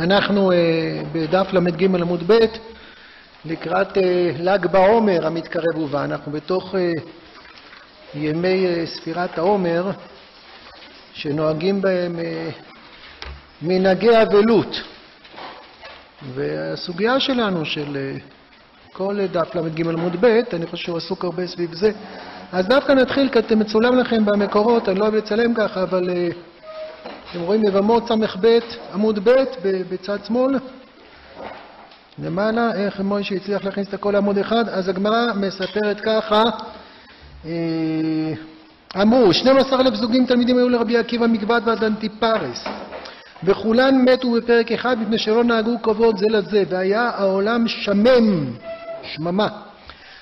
אנחנו בדף ל"ג עמוד ב', לקראת ל"ג בעומר המתקרב ובא. אנחנו בתוך ימי ספירת העומר, שנוהגים בהם מנהגי אבלות. והסוגיה שלנו, של כל דף ל"ג עמוד ב', אני חושב שהוא עסוק הרבה סביב זה. אז דווקא נתחיל, כי אתם מצולם לכם במקורות, אני לא אוהב לצלם ככה, אבל אתם רואים יבמות ס"ב, עמוד ב', בצד שמאל, למעלה, איך מוישה הצליח להכניס את הכל לעמוד אחד, אז הגמרא מספרת ככה, אמרו, 12 אלף זוגים תלמידים היו לרבי עקיבא מקבת ועד אנטיפרס, וכולן מתו בפרק אחד מפני שלא נהגו כבוד זה לזה, והיה העולם שמם, שממה.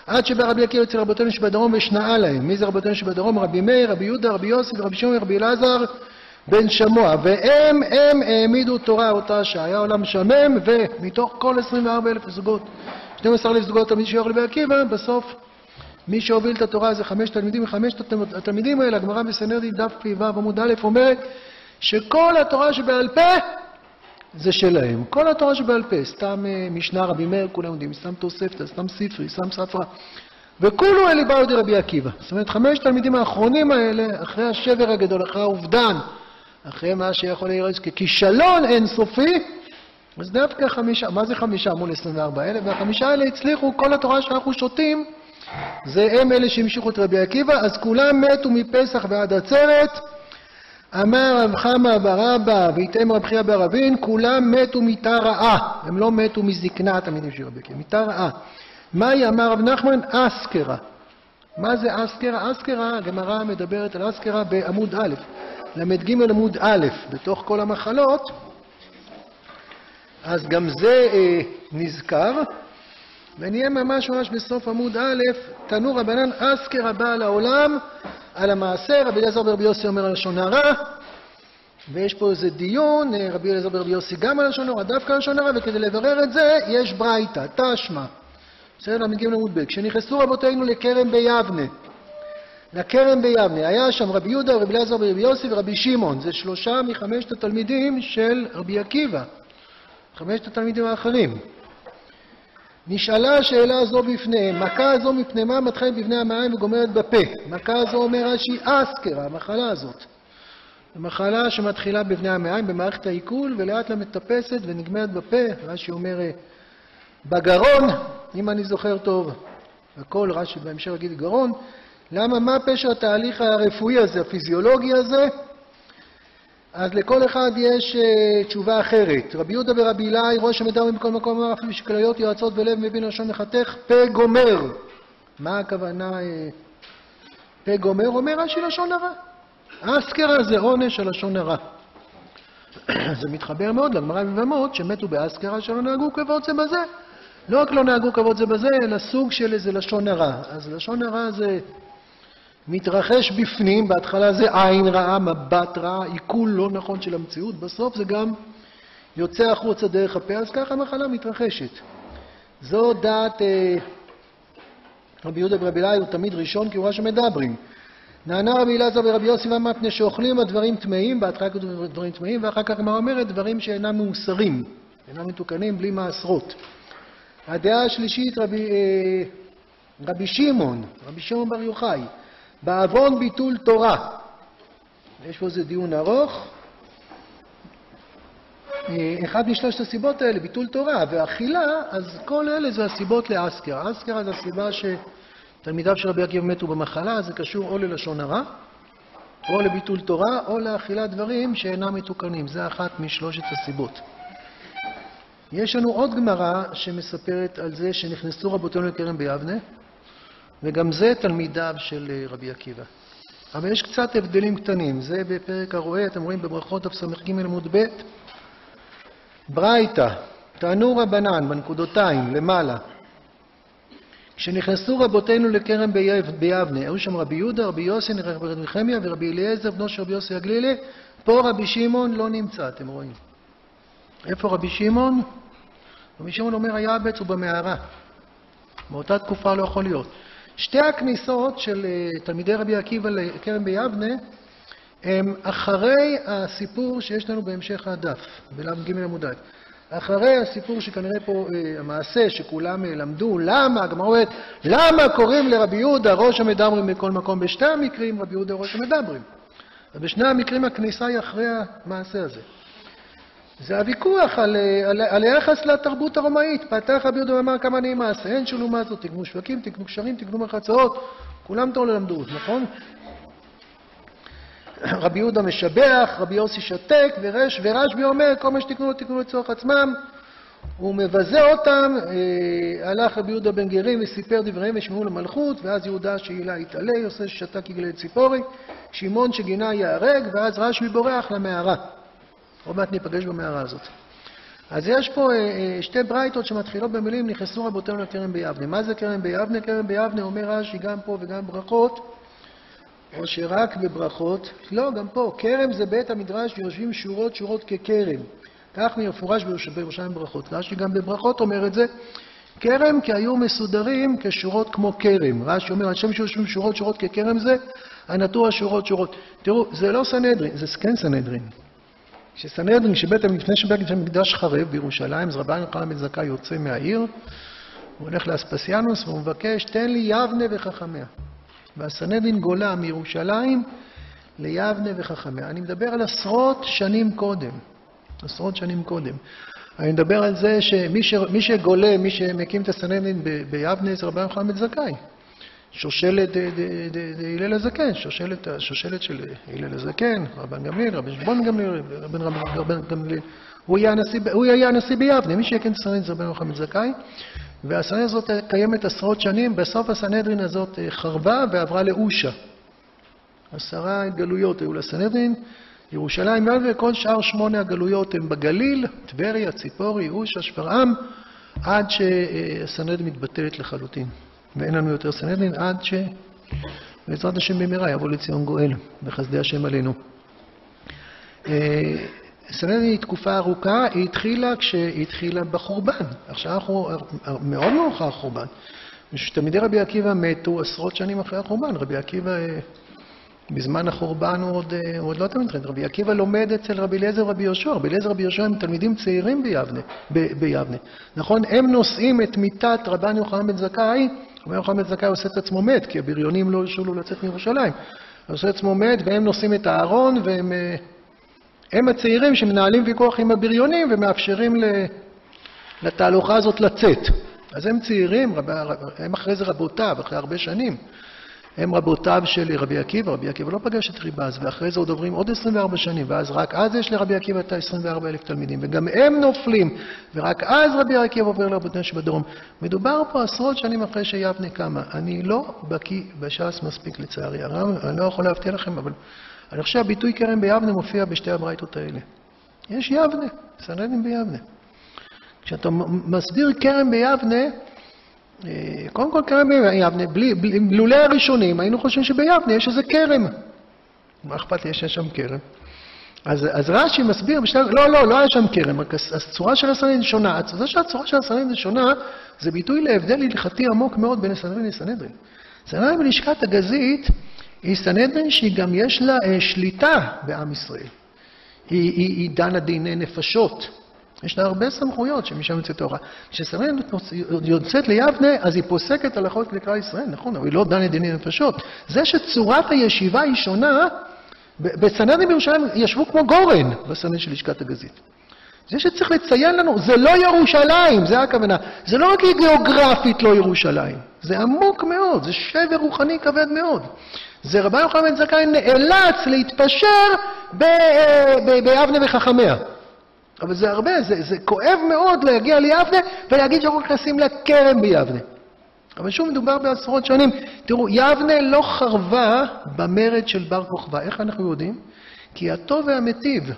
עד שבא רבי עקיבא אצל רבותינו שבדרום ושנאה להם. מי זה רבותינו שבדרום? רבי מאיר, רבי יהודה, רבי יוסי ורבי שמעון ורבי אלעזר בן שמוע. והם, הם העמידו תורה אותה שעה. היה עולם שמם, ומתוך כל 24 אלף זוגות, 12 אלף זוגות תלמיד שיעור רבי עקיבא, בסוף מי שהוביל את התורה זה חמש תלמידים, וחמשת התלמידים האלה, הגמרא בסנהדרין דף פ"ו עמוד א' אומרת שכל התורה שבעל פה זה שלהם. כל התורה שבעל פה, סתם משנה רבי מאיר, כולם יודעים, סתם תוספתא, סתם ספרי, סתם ספרא. וכולו אלי באו דרבי עקיבא. זאת אומרת, חמש תלמידים האחרונים האלה, אחרי השבר הגדול, אחרי האובדן, אחרי מה שיכול להיראות ככישלון אינסופי, אז דווקא חמישה, מה זה חמישה מול 24 אלף? והחמישה האלה הצליחו, כל התורה שאנחנו שותים, זה הם אלה שהמשיכו את רבי עקיבא, אז כולם מתו מפסח ועד עצרת. אמר רב חמא בר אבא ויתאם רב חייא בר אבין, כולם מתו מיתה רעה, הם לא מתו מזקנה התלמידים של רבי עקיבא, מיתה רעה. מהי אמר רב נחמן? אסקרה. מה זה אסקרה? אסקרה, הגמרא מדברת על אסקרה בעמוד א', ל"ג עמוד א', בתוך כל המחלות, אז גם זה אה, נזכר, ונהיה ממש ממש בסוף עמוד א', תנו רבנן אסקרה בא לעולם, על המעשה, רבי אליעזר ברבי יוסי אומר על לשון הרע, ויש פה איזה דיון, רבי אליעזר ברבי יוסי גם על לשון הרע, דווקא על לשון הרע, וכדי לברר את זה, יש ברייתא, תשמע. בסדר, מגיעים לעמוד ב', כשנכנסו רבותינו לכרם ביבנה, לכרם ביבנה, היה שם רבי יהודה, רבי אליעזר ברבי יוסי ורבי שמעון, זה שלושה מחמשת התלמידים של רבי עקיבא, חמשת התלמידים האחרים. נשאלה השאלה הזו בפניהם, מכה הזו מפני מה מתחילה בבני המים וגומרת בפה? מכה הזו אומר רש"י אסקרה, המחלה הזאת. זו מחלה שמתחילה בבני המים, במערכת העיכול, ולאט לאט מטפסת ונגמרת בפה, רש"י אומר בגרון, אם אני זוכר טוב, הכל רש"י בהמשך יגיד גרון, למה, מה פשר התהליך הרפואי הזה, הפיזיולוגי הזה? אז לכל אחד יש uh, תשובה אחרת. רבי יהודה ורבי אלי, ראש המדבר מכל מקום אמר, אפילו שכליות יועצות ולב מבין לשון מחתך, פה גומר. מה הכוונה uh, פה גומר? אומר רש"י לשון הרע. אסקרה זה עונש על לשון הרע. זה מתחבר מאוד לגמרא בבמות, שמתו באסקרה שלא נהגו כבוד זה בזה. לא רק לא נהגו כבוד זה בזה, אלא סוג של איזה לשון הרע. אז לשון הרע זה מתרחש בפנים, בהתחלה זה עין רעה, מבט רע, עיכול לא נכון של המציאות, בסוף זה גם יוצא החוצה דרך הפה, אז ככה המחלה מתרחשת. זו דעת אה, רבי יהודה ורבי אלי, הוא תמיד ראשון כי הוא ראש המדברים. נענה רבי אלעזר ורבי יוסי ואמר מפני שאוכלים הדברים טמאים, בהתחלה כתוב דברים טמאים, ואחר כך מה אומרת? דברים שאינם מאוסרים, אינם מתוקנים בלי מעשרות. הדעה השלישית, רבי, אה, רבי שמעון, רבי שמעון בר יוחאי, בעוון ביטול תורה. יש פה איזה דיון ארוך. אחד משלושת הסיבות האלה, ביטול תורה ואכילה, אז כל אלה זה הסיבות לאסקרה. אסקרה זה הסיבה שתלמידיו של רבי עקיבא מתו במחלה, זה קשור או ללשון הרע, או לביטול תורה, או לאכילת דברים שאינם מתוקנים. זה אחת משלושת הסיבות. יש לנו עוד גמרא שמספרת על זה שנכנסו רבותינו לכרם ביבנה, וגם זה תלמידיו של רבי עקיבא. אבל יש קצת הבדלים קטנים, זה בפרק הרואה, אתם רואים בברכות דף ס"ג עמוד ב', ברייתא, תענו רבנן, בנקודותיים, למעלה. כשנכנסו רבותינו לכרם ביבנה, היו שם רבי יהודה, רבי יוסי, רבי נחמיה ורבי אליעזר, בנו של רבי יוסי הגלילי, פה רבי שמעון לא נמצא, אתם רואים. איפה רבי שמעון? רבי שמעון אומר, היעבץ הוא במערה. באותה תקופה לא יכול להיות. שתי הכניסות של תלמידי רבי עקיבא לכרם ביבנה הם אחרי הסיפור שיש לנו בהמשך הדף, בל"ג עמוד א'. אחרי הסיפור שכנראה פה, אה, המעשה שכולם אה, למדו, למה, הגמרא אומרת, למה קוראים לרבי יהודה ראש המדברים בכל מקום? בשתי המקרים רבי יהודה ראש המדברים. ובשני המקרים הכניסה היא אחרי המעשה הזה. זה הוויכוח על, על, על היחס לתרבות הרומאית. פתח רבי יהודה ואמר כמה נהי מעשה, אין שום לעומת זאת, תקנו שווקים, תקנו קשרים, תקנו מרחצאות, כולם תור ללמדות, נכון? רבי יהודה משבח, רבי יוסי שתק, ורש, ורשב"י אומר, כל מה שתקנו לו תקנו לצורך עצמם. הוא מבזה אותם, אה, הלך רבי יהודה בן גרים וסיפר דבריהם ושמעו למלכות, ואז יהודה שאילה התעלה, יוסף ששתק יגלה ציפורי, שמעון שגינה ייהרג, ואז רשב"י בורח למערה. עוד מעט ניפגש במערה הזאת. אז יש פה אה, אה, שתי ברייתות שמתחילות במילים, נכנסו רבותינו לכרם ביבנה. מה זה כרם ביבנה? כרם ביבנה אומר רש"י גם פה וגם ברכות. או שרק בברכות, לא, גם פה, כרם זה בית המדרש ויושבים שורות שורות ככרם. כך מפורש בירושלים ברכות. רש"י גם בברכות אומר את זה, כרם כי היו מסודרים כשורות כמו כרם. רש"י אומר, השם שיושבים שורות שורות ככרם זה, הנטוע שורות שורות. תראו, זה לא סנהדרין, זה כן סנהדרין. כשסנהדרין, כשבית, לפני שבית המקדש חרב בירושלים, אז רבן יוחנן בן זכאי יוצא מהעיר, הוא הולך לאספסיאנוס והוא מבקש, תן לי יבנה וחכמיה. והסנהדרין גולה מירושלים ליבנה וחכמיה. אני מדבר על עשרות שנים קודם, עשרות שנים קודם. אני מדבר על זה שמי ש, שגולה, מי שמקים את הסנהדרין ביבנה זה רבי יוחנן בן זכאי. שושלת הלל הזקן, שושלת, שושלת של הלל הזקן, רבן גמליאל, רבן שבון גמליאל, רבן רבן גמליאל. הוא היה הנשיא ביבנה, מי שהקים את הסנהדרין זה רבי יוחנן בן זכאי. והסנהדרין הזאת קיימת עשרות שנים, בסוף הסנהדרין הזאת אה, חרבה ועברה לאושה. עשרה גלויות היו לסנהדרין, ירושלים, וכל שאר שמונה הגלויות הן בגליל, טבריה, ציפורי, אושה, שפרעם, עד שהסנהדרין מתבטלת לחלוטין. ואין לנו יותר סנהדרין עד שבעזרת השם במהרה יבוא לציון גואל, בחסדי השם עלינו. אה, סנהדרין היא תקופה ארוכה, היא התחילה כשהיא התחילה בחורבן. עכשיו אנחנו מאוד מאוחר החורבן. תלמידי רבי עקיבא מתו עשרות שנים אחרי החורבן. רבי עקיבא, אה, בזמן החורבן הוא עוד, אה, הוא עוד לא תלמיד חיים. רבי עקיבא לומד אצל רבי אליעזר ורבי יהושע. רבי אליעזר ורבי יהושע הם תלמידים צעירים ביבנה, ב, ביבנה. נכון? הם נושאים את מיתת רבן יוחנן בן זכאי, רבן יוחנן בן זכאי עושה את עצמו מת, כי הבריונים לא הרשו לו לצאת מירושלים. הוא עושה את עצמו מת, והם נושאים את הארון, והם... אה, הם הצעירים שמנהלים ויכוח עם הבריונים ומאפשרים לתהלוכה הזאת לצאת. אז הם צעירים, הם אחרי זה רבותיו, אחרי הרבה שנים. הם רבותיו של רבי עקיבא, רבי עקיבא לא פגש את ריבז, ואחרי זה עוד עוברים עוד 24 שנים, ואז רק אז יש לרבי עקיבא את ה-24 אלף תלמידים, וגם הם נופלים, ורק אז רבי עקיבא עובר לרבותינו שבדרום. מדובר פה עשרות שנים אחרי שיבנה קמה. אני לא בקיא בש"ס מספיק לצערי הרב, אני לא יכול להבטיח לכם, אבל אני חושב שהביטוי כרם ביבנה מופיע בשתי הברייתות האלה. יש יבנה, סנהדרין ביבנה. כשאתה מסביר כרם ביבנה, קודם כל כרם ביבנה, לולא הראשונים, היינו חושבים שביבנה יש איזה כרם. מה אכפת לי, יש שם כרם. אז, אז רש"י מסביר, בשתי, לא, לא, לא היה שם כרם, רק הצורה של הסנהדרין שונה. זה שהצורה של הסנהדרין שונה, זה ביטוי להבדל הלכתי עמוק מאוד בין הסנהדרין לסנהדרין. סנהדרין בלשכת הגזית, היא סנהדרין שגם יש לה אה, שליטה בעם ישראל. היא, היא, היא דנה דיני נפשות. יש לה הרבה סמכויות שמשם יוצאת תורה. כשסנהדרין יוצאת ליבנה, אז היא פוסקת הלכות לכלל ישראל, נכון, אבל היא לא דנה דיני נפשות. זה שצורת הישיבה היא שונה, בסנהדרין בירושלים ישבו כמו גורן בסנהדרין של לשכת הגזית. זה שצריך לציין לנו, זה לא ירושלים, זה הכוונה. זה לא רק גיאוגרפית לא ירושלים, זה עמוק מאוד, זה שבר רוחני כבד מאוד. זה רבי יוחנן בן זכאי נאלץ להתפשר ביבנה וחכמיה. אבל זה הרבה, זה, זה כואב מאוד להגיע ליבנה ולהגיד שאנחנו נכנסים לכרם ביבנה. אבל שוב מדובר בעשרות שנים. תראו, יבנה לא חרבה במרד של בר כוכבא. איך אנחנו יודעים? כי הטוב והמיטיב.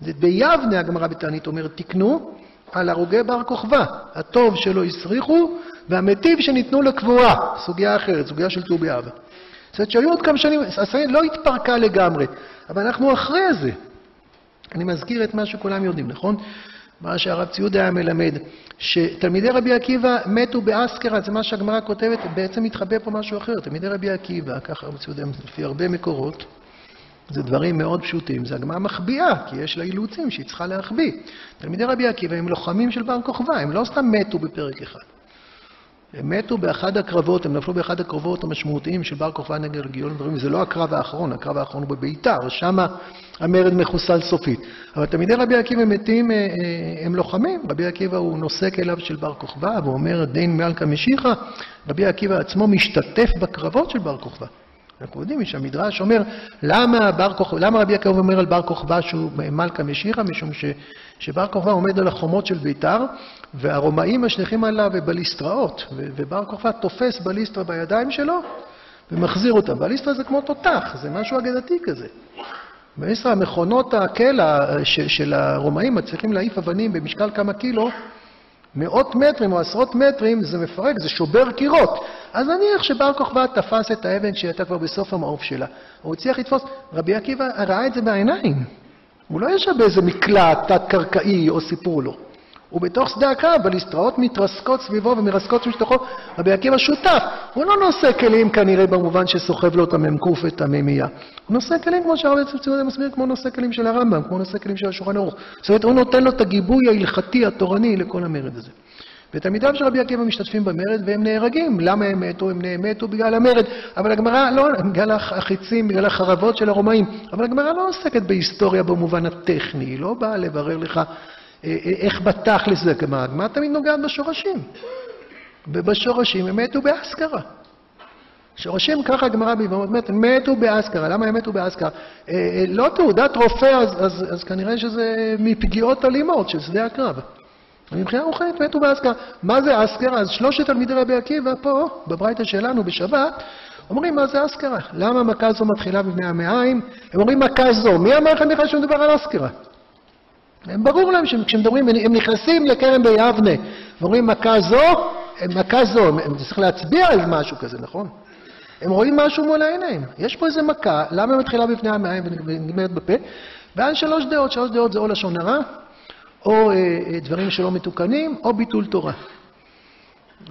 ביבנה הגמרא בתענית אומרת, תקנו על הרוגי בר כוכבא. הטוב שלא הסריחו והמיטיב שניתנו לקבורה. סוגיה אחרת, סוגיה של ט"ו באב. זאת אומרת שהיו עוד כמה שנים, הסנהדרין לא התפרקה לגמרי, אבל אנחנו אחרי זה. אני מזכיר את מה שכולם יודעים, נכון? מה שהרב ציודה היה מלמד, שתלמידי רבי עקיבא מתו באסקרה, זה מה שהגמרא כותבת, בעצם מתחבא פה משהו אחר. תלמידי רבי עקיבא, ככה הרב ציודה, לפי הרבה מקורות, זה דברים מאוד פשוטים, זה הגמרא מחביאה, כי יש לה אילוצים שהיא צריכה להחביא. תלמידי רבי עקיבא הם לוחמים של בר כוכבא, הם לא סתם מתו בפרק אחד. הם מתו באחד הקרבות, הם נפלו באחד הקרבות המשמעותיים של בר כוכבא נגד דברים, זה לא הקרב האחרון, הקרב האחרון הוא בביתר, שם המרד מחוסל סופית. אבל תלמידי רבי עקיבא מתים, אה, אה, הם לוחמים, רבי עקיבא הוא נושא כליו של בר כוכבא, והוא אומר דין מלכה משיחא, רבי עקיבא עצמו משתתף בקרבות של בר כוכבא. אנחנו יודעים שהמדרש אומר, למה, בר כוכ... למה רבי עקיבא אומר על בר כוכבא שהוא מלכה משיחא? משום ש... שבר כוכבא עומד על החומות של ביתר, והרומאים משליכים עליו בליסטראות. ובר כוכבא תופס בליסטרה בידיים שלו ומחזיר אותה. בליסטרה זה כמו תותח, זה משהו אגדתי כזה. בליסטרה, מכונות הקלע ש... של הרומאים מצליחים להעיף אבנים במשקל כמה קילו, מאות מטרים או עשרות מטרים, זה מפרק, זה שובר קירות. אז נניח שבר כוכבא תפס את האבן שהייתה כבר בסוף המעוף שלה. הוא הצליח לתפוס, רבי עקיבא ראה את זה בעיניים. הוא לא ישב באיזה מקלט תת-קרקעי או סיפור לו. הוא בתוך שדה הקרב, בליסטראות מתרסקות סביבו ומרסקות משתוכו, רבי עקיבא שותף. הוא לא נושא כלים כנראה במובן שסוחב לו את המ"ק את המימייה. הוא נושא כלים, כמו שהרבי צפצוף מסביר, כמו נושא כלים של הרמב"ם, כמו נושא כלים של השולחן ערוך. זאת אומרת, הוא נותן לו את הגיבוי ההלכתי, התורני, לכל המרד הזה. ותלמידיו של רבי עקיבא משתתפים במרד והם נהרגים. למה הם מתו? הם מתו בגלל המרד. אבל הגמרא לא, בגלל החיצים, בגלל החרבות של הרומאים. אבל הגמרא לא עוסקת בהיסטוריה במובן הטכני, היא לא באה לברר לך איך בתכלס זה הגמרא. הגמרא תמיד נוגעת בשורשים. ובשורשים הם מתו באסכרה. שורשים ככה הגמרא אומרת, מתו באסכרה. למה הם מתו באסכרה? אה, לא תעודת רופא, אז, אז, אז כנראה שזה מפגיעות אלימות של שדה הקרב. מבחינה רוחנית מתו באסכרה. מה זה אסכרה? אז שלושת תלמידי רבי עקיבא פה, בברייתא שלנו, בשבת, אומרים מה זה אסכרה. למה מכה זו מתחילה בבני המעיים? הם אומרים מכה זו. מי אמר לכם בכלל שמדובר על אסכרה? ברור להם שכשמדברים, הם נכנסים לכרם ביבנה ואומרים מכה זו, מכה זו, הם צריך להצביע על משהו כזה, נכון? הם רואים משהו מול העיניים. יש פה איזה מכה, למה היא מתחילה בפני המעיים ונגמרת בפה? ואז שלוש דעות, שלוש דעות זה או לשון הרע, או אה, אה, דברים שלא מתוקנים, או ביטול תורה.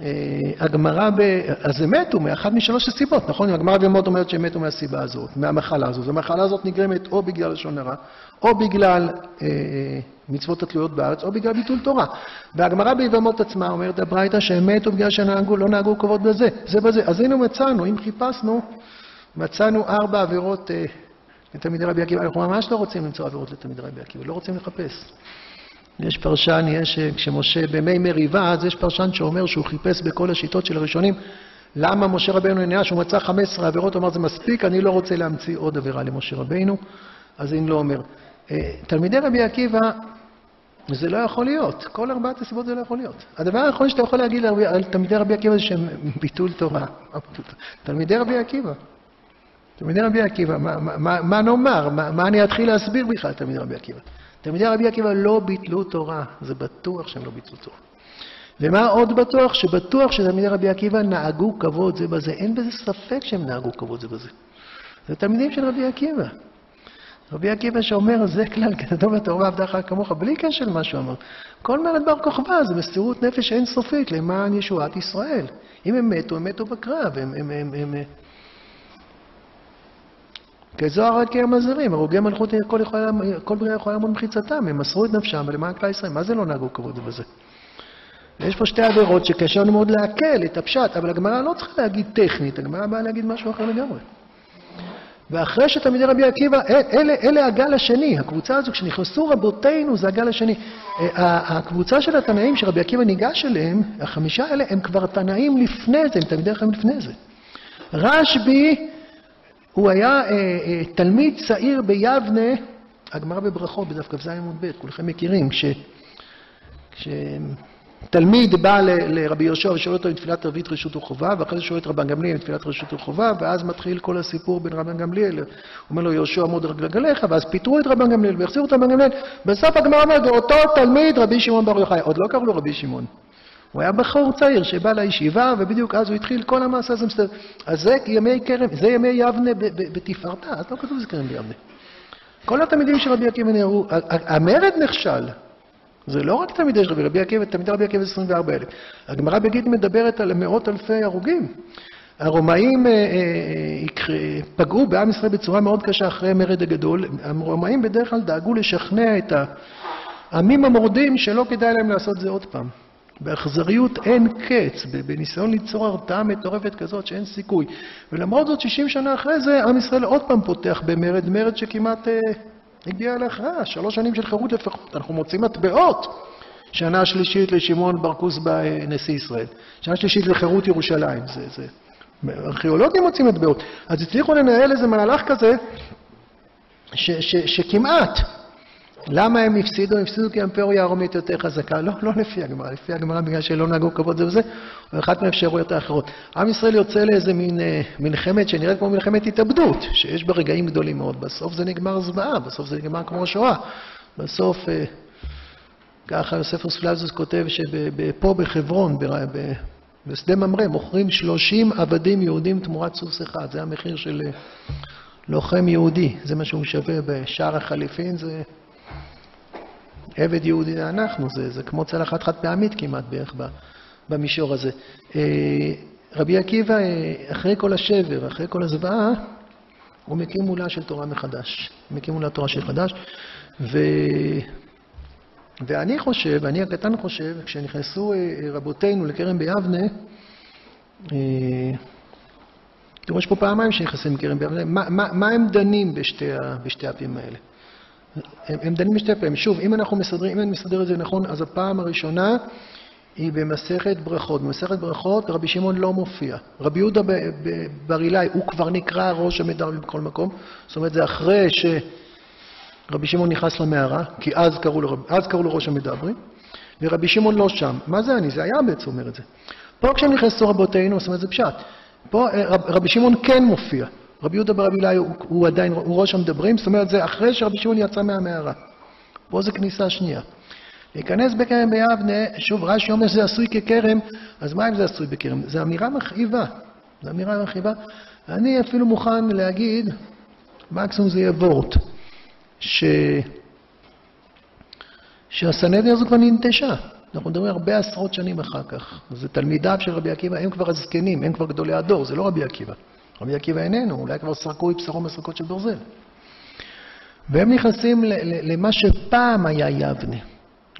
אה, הגמרא, ב... אז הם מתו מאחת משלוש הסיבות, נכון? הגמרא בימות אומרת שהם מתו מהסיבה הזאת, מהמחלה הזאת. המחלה הזאת נגרמת או בגלל לשון הרע, או בגלל אה, מצוות התלויות בארץ, או בגלל ביטול תורה. והגמרא ביבמות עצמה אומרת הברייתא שהם מתו בגלל שנהגו, לא נהגו כבוד בזה, זה בזה. אז הנה מצאנו, אם חיפשנו, מצאנו ארבע עבירות אה, לתלמידי רבי עקיבא. אנחנו ממש לא רוצים למצוא עבירות לתלמידי רבי עקיבא, לא רוצים לחפש. יש פרשן, יש, כשמשה בימי מריבה, אז יש פרשן שאומר שהוא חיפש בכל השיטות של הראשונים למה משה רבנו נהיה שהוא מצא 15 עבירות, הוא אמר זה מספיק, אני לא רוצה להמציא עוד עבירה למשה רבנו, אז אם לא אומר. אה, תלמידי רבי עקיבא, זה לא יכול להיות, כל ארבעת הסיבות זה לא יכול להיות. הדבר האחרון שאתה יכול להגיד על תלמידי רבי עקיבא זה שהם ביטול תורה. תלמידי רבי עקיבא. תלמידי רבי עקיבא, מה, מה, מה נאמר? מה, מה אני אתחיל להסביר בכלל תלמידי רבי עקיבא? תלמידי רבי עקיבא לא ביטלו תורה, זה בטוח שהם לא ביטלו תורה. ומה עוד בטוח? שבטוח שתלמידי רבי עקיבא נהגו כבוד זה בזה. אין בזה ספק שהם נהגו כבוד זה בזה. זה תלמידים של רבי עקיבא. רבי עקיבא שאומר, זה כלל כתוב בתורה ועבדך כמוך, בלי קשר למה שהוא אמר. כל מרד בר כוכבא זה מסירות נפש אינסופית למען ישועת ישראל. אם הם מתו, הם מתו בקרב, הם, הם, הם, הם, כזוהר רק כרם הזרים, הרוגי מלכות כל, כל בריאה יכולה לעמוד מחיצתם, הם מסרו את נפשם ולמען כלל ישראל. מה זה לא נהגו כבוד בזה? יש פה שתי עבירות שקשה לנו מאוד לעכל את הפשט, אבל הגמרא לא צריכה להגיד טכנית, הגמרא באה להגיד משהו אחר לגמרי. ואחרי שתלמידי רבי עקיבא, אלה, אלה הגל השני, הקבוצה הזו, כשנכנסו רבותינו זה הגל השני. אה, הקבוצה של התנאים שרבי עקיבא ניגש אליהם, החמישה האלה, הם כבר תנאים לפני זה, הם תלמידי חכמים לפני זה. רשב"י הוא היה אה, אה, תלמיד צעיר ביבנה, הגמרא בברכות, בדף כ"ז עמוד ב', כולכם מכירים, כש, כשתלמיד בא ל, לרבי יהושע ושואל אותו אם תפילת ערבית רשות וחובה, ואחרי זה שואל את רבן גמליאל אם תפילת רשות וחובה, ואז מתחיל כל הסיפור בין רבן גמליאל, הוא אומר לו יהושע עמוד רגליך, ואז פיטרו את רבן גמליאל והחזירו את רבן גמליאל, בסוף הגמרא אומרת, אותו תלמיד רבי שמעון בר יוחאי, עוד לא קראו לו רבי שמעון. הוא היה בחור צעיר שבא לישיבה, ובדיוק אז הוא התחיל כל המעשה הזה מסתדר. אז זה ימי כרם, זה ימי יבנה בתפארתה, אז לא כתוב זה כרם ביבנה. כל התלמידים של רבי עקיבא נהרו, המרד נכשל. זה לא רק תלמידי של רבי עקיבא, תלמידי רבי עקיבא זה 24 אלף. הגמרא בגיד מדברת על מאות אלפי הרוגים. הרומאים אה, אה, פגעו בעם ישראל בצורה מאוד קשה אחרי המרד הגדול. הרומאים בדרך כלל דאגו לשכנע את העמים המורדים שלא כדאי להם לעשות זה עוד פעם. באכזריות אין קץ, בניסיון ליצור הרתעה מטורפת כזאת שאין סיכוי. ולמרות זאת, 60 שנה אחרי זה, עם ישראל עוד פעם פותח במרד, מרד שכמעט אה, הגיע להכרעה, שלוש שנים של חירות לפחות. אנחנו מוצאים מטבעות. שנה שלישית לשמעון בר כוסבא, נשיא ישראל. שנה שלישית לחירות ירושלים. זה, זה... ארכיאולוגים מוצאים מטבעות. אז הצליחו לנהל איזה מהלך כזה, ש, ש, שכמעט למה הם הפסידו? הם הפסידו כי האימפריה הרומית יותר חזקה. לא, לא לפי הגמרא, לפי הגמרא בגלל שלא נהגו כבוד זה וזה, או אחת מהאפשרויות האחרות. עם ישראל יוצא לאיזה מין אה, מלחמת שנראית כמו מלחמת התאבדות, שיש בה רגעים גדולים מאוד. בסוף זה נגמר זוועה, בסוף זה נגמר כמו שואה. בסוף, אה, ככה יוספוס פלזוס כותב שפה בחברון, בשדה ממרא, מוכרים 30 עבדים יהודים תמורת סוס אחד. זה המחיר של אה, לוחם יהודי, זה מה שהוא שווה בשער החליפין, זה... עבד יהודי זה אנחנו, זה, זה כמו צלחת חד פעמית כמעט בערך במישור הזה. אה, רבי עקיבא, אה, אחרי כל השבר, אחרי כל הזוועה, הוא מקים מולה של תורה מחדש. מקים מולה תורה של חדש, ו... ואני חושב, אני הקטן חושב, כשנכנסו אה, רבותינו לכרם ביבנה, תראו, יש פה פעמיים שנכנסים לכרם ביבנה, מה, מה, מה הם דנים בשתי, בשתי הפים האלה? הם, הם דנים בשתי פעמים. שוב, אם אנחנו מסדרים, אם אני מסדר את זה נכון, אז הפעם הראשונה היא במסכת ברכות. במסכת ברכות רבי שמעון לא מופיע. רבי יהודה בר אילאי, הוא כבר נקרא ראש המדברים בכל מקום. זאת אומרת, זה אחרי שרבי שמעון נכנס למערה, כי אז קראו לו, אז קראו לו ראש המדברים, ורבי שמעון לא שם. מה זה אני? זה היה בעצם אומר את זה. פה כשהם נכנסו רבותינו, זאת אומרת, זה פשט. פה אה, רבי שמעון כן מופיע. רבי יהודה ברבי אילאי הוא, הוא עדיין, הוא ראש המדברים, זאת אומרת זה אחרי שרבי שמעון יצא מהמערה. פה זה כניסה שנייה. להיכנס בכרם ביבנה, שוב רש"י אומר שזה עשוי ככרם, אז מה אם זה עשוי בכרם? זו אמירה מכאיבה. זו אמירה מכאיבה. אני אפילו מוכן להגיד, מקסימום זה יהיה וורט, ש... שהסנדיה הזו כבר ננטשה. אנחנו מדברים הרבה עשרות שנים אחר כך. זה תלמידיו של רבי עקיבא, הם כבר הזקנים, הם כבר גדולי הדור, זה לא רבי עקיבא. רבי עקיבא איננו, אולי כבר סרקו יבשרו מסרקות של ברזל. והם נכנסים למה שפעם היה יבנה,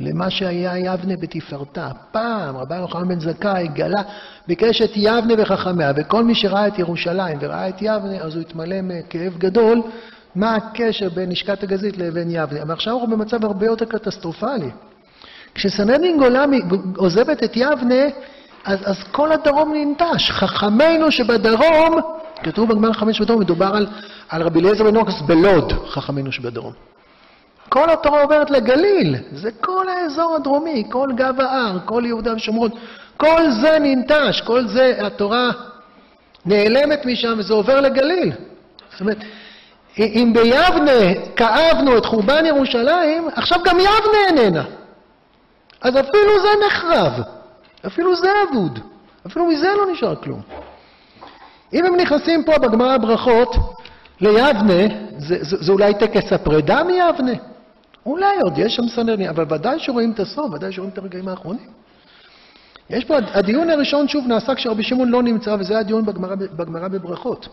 למה שהיה יבנה בתפארתה. פעם רבי יוחנן בן זכאי גלה, ביקש את יבנה וחכמיה, וכל מי שראה את ירושלים וראה את יבנה, אז הוא התמלא מכאב גדול, מה הקשר בין לשכת הגזית לבין יבנה. אבל עכשיו אנחנו במצב הרבה יותר קטסטרופלי. כשסנדין גולמי עוזבת את יבנה, אז, אז כל הדרום ננטש. חכמינו שבדרום כתוב בגמר חמש בדרום, מדובר על, על רבי אליעזר בן אוקס בלוד, חכמינו שבדרום. כל התורה עוברת לגליל, זה כל האזור הדרומי, כל גב ההר, כל יהודה ושומרון, כל זה ננטש, כל זה, התורה נעלמת משם וזה עובר לגליל. זאת אומרת, אם ביבנה כאבנו את חורבן ירושלים, עכשיו גם יבנה איננה. אז אפילו זה נחרב, אפילו זה אבוד, אפילו מזה לא נשאר כלום. אם הם נכנסים פה בגמרא הברכות ליבנה, זה, זה, זה אולי טקס הפרידה מיבנה? אולי עוד יש שם סנדרני, אבל ודאי שרואים את הסוף, ודאי שרואים את הרגעים האחרונים. יש פה, הדיון הראשון שוב נעשה כשרבי שמעון לא נמצא, וזה היה דיון בגמרא, בגמרא בברכות.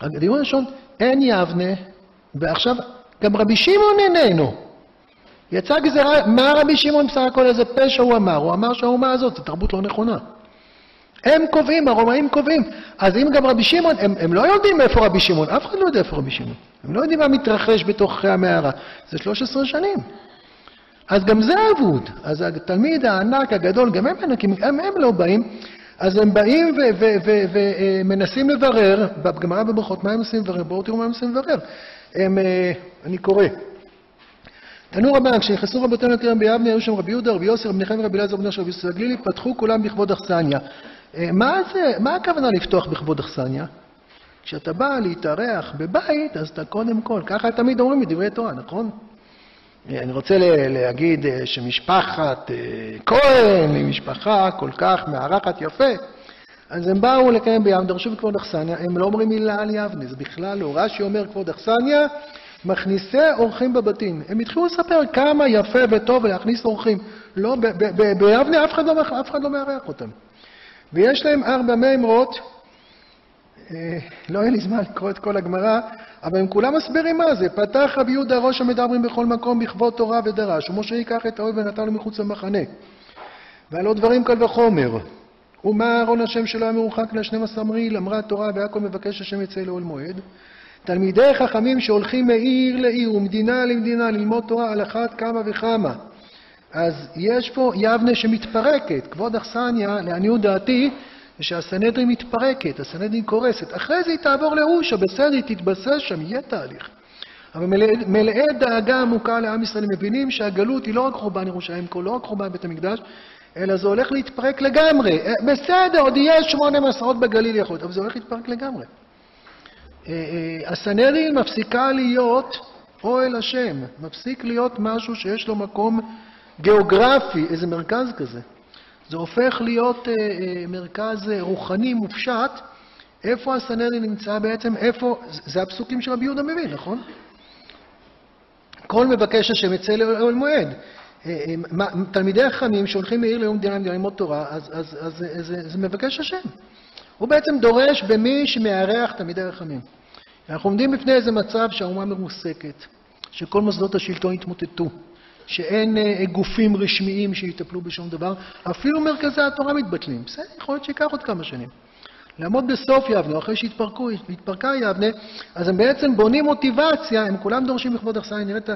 הדיון הראשון, אין יבנה, ועכשיו גם רבי שמעון איננו. יצא גזירה, מה רבי שמעון בסך הכל איזה פשע הוא אמר? הוא אמר שהאומה הזאת זו תרבות לא נכונה. הם קובעים, הרומאים קובעים. אז אם גם רבי שמעון, הם, הם לא יודעים איפה רבי שמעון, אף אחד לא יודע איפה רבי שמעון. הם לא יודעים מה מתרחש בתוך המערה. זה 13 שנים. אז גם זה אבוד. אז התלמיד הענק, הגדול, גם הם ענקים, הם, הם לא באים. אז הם באים ומנסים לברר, בגמרא בברכות, מה הם עושים לברר? בואו תראו מה הם עושים לברר. הם, אה, אני קורא. תנו רבן, כשנכנסו רבותינו לכרם ביבנה, היו שם רבי יהודה, רבי יוסי, רבי נחמיה, רבי אלעזר, רבי נשר, רבי יוסי הגלילי, פתחו כולם בכבוד אכסניה. אה, מה זה, מה הכוונה לפתוח בכבוד אכסניה? כשאתה בא להתארח בבית, אז אתה קודם כל, ככה תמיד אומרים בדברי תורה, נכון? אה, אני רוצה להגיד אה, שמשפחת כהן היא משפחה כל כך מארחת יפה, אז הם באו לקיים בים, דרשו בכבוד אכסניה, הם לא אומרים מילה על יבנה, זה בכלל לא. רש"י אומר כבוד אכסניה, מכניסי אורחים בבתים. הם התחילו לספר כמה יפה וטוב להכניס אורחים. לא, ביבנה אף אחד לא, אף אחד לא מארח אותם. ויש להם ארבע מימרות אה, לא היה לי זמן לקרוא את כל הגמרא, אבל הם כולם מסבירים מה זה. פתח רבי יהודה ראש המדברים בכל מקום בכבוד תורה ודרש, ומשה ייקח את האוהב ונתן לו מחוץ למחנה. ועל עוד דברים קל וחומר. ומה אהרון השם שלו היה מרוחק ל-12 מריל, אמרה התורה והכל מבקש השם יצא לאוהל מועד. תלמידי חכמים שהולכים מעיר לעיר ומדינה למדינה ללמוד תורה על אחת כמה וכמה. אז יש פה יבנה שמתפרקת. כבוד אכסניה, לעניות דעתי, זה שהסנהדרין מתפרקת, הסנהדרין קורסת. אחרי זה היא תעבור לאושה, בסדר, היא תתבסס שם, יהיה תהליך. אבל מלאי דאגה עמוקה לעם ישראל מבינים שהגלות היא לא רק חורבן ירושלים, לא רק חורבן בית המקדש, אלא זה הולך להתפרק לגמרי. אה, בסדר, עוד יהיה שמונה מסעות בגליל יכול אבל זה הולך להתפרק לגמרי. אה, אה, הסנהדרין מפסיקה להיות אוהל השם, מפסיק להיות משהו שיש לו מקום גיאוגרפי, איזה מרכז כזה. זה הופך להיות מרכז רוחני מופשט. איפה הסנהדרין נמצא בעצם? איפה? זה הפסוקים של רבי יהודה מבין, נכון? כל מבקש השם יצא לאוהל מועד. תלמידי החכמים שהולכים מעיר ליום למדינה ללמוד תורה, אז, אז, אז, אז זה, זה מבקש השם. הוא בעצם דורש במי שמארח תלמידי החכמים. אנחנו עומדים בפני איזה מצב שהאומה מרוסקת, שכל מוסדות השלטון התמוטטו, שאין אה, גופים רשמיים שיטפלו בשום דבר, אפילו מרכזי התורה מתבטלים. בסדר, יכול להיות שייקח עוד כמה שנים. לעמוד בסוף יבנה, אחרי שהתפרקה יבנה, אז הם בעצם בונים מוטיבציה, הם כולם דורשים לכבוד אכסניה, ה...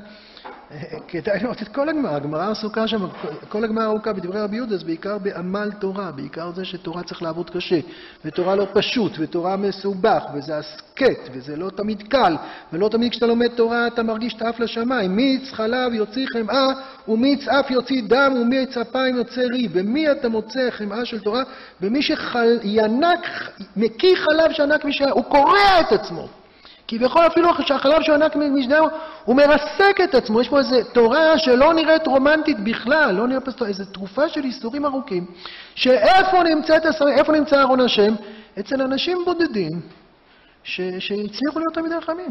כדאי לראות את כל הגמרא, הגמרא עסוקה שם, כל הגמרא ארוכה בדברי רבי יהודה, זה בעיקר בעמל תורה, בעיקר זה שתורה צריך לעבוד קשה, ותורה לא פשוט, ותורה מסובך, וזה הסכת, וזה לא תמיד קל, ולא תמיד כשאתה לומד תורה אתה מרגיש את האף לשמיים. מיץ חלב יוציא חמאה, ומיץ אף יוציא דם, ומיץ אפיים יוצא ריב. במי אתה מוצא חמאה של תורה? במי שינק, מקיא חלב שענק משנה, הוא קורע את עצמו. כביכול אפילו שהחלב שהוא ענק משנהו, הוא מרסק את עצמו. יש פה איזו תורה שלא נראית רומנטית בכלל, לא נראית פה איזו תרופה של איסורים ארוכים, שאיפה נמצא ארון השם? אצל אנשים בודדים שהצליחו להיות תלמידי חכמים.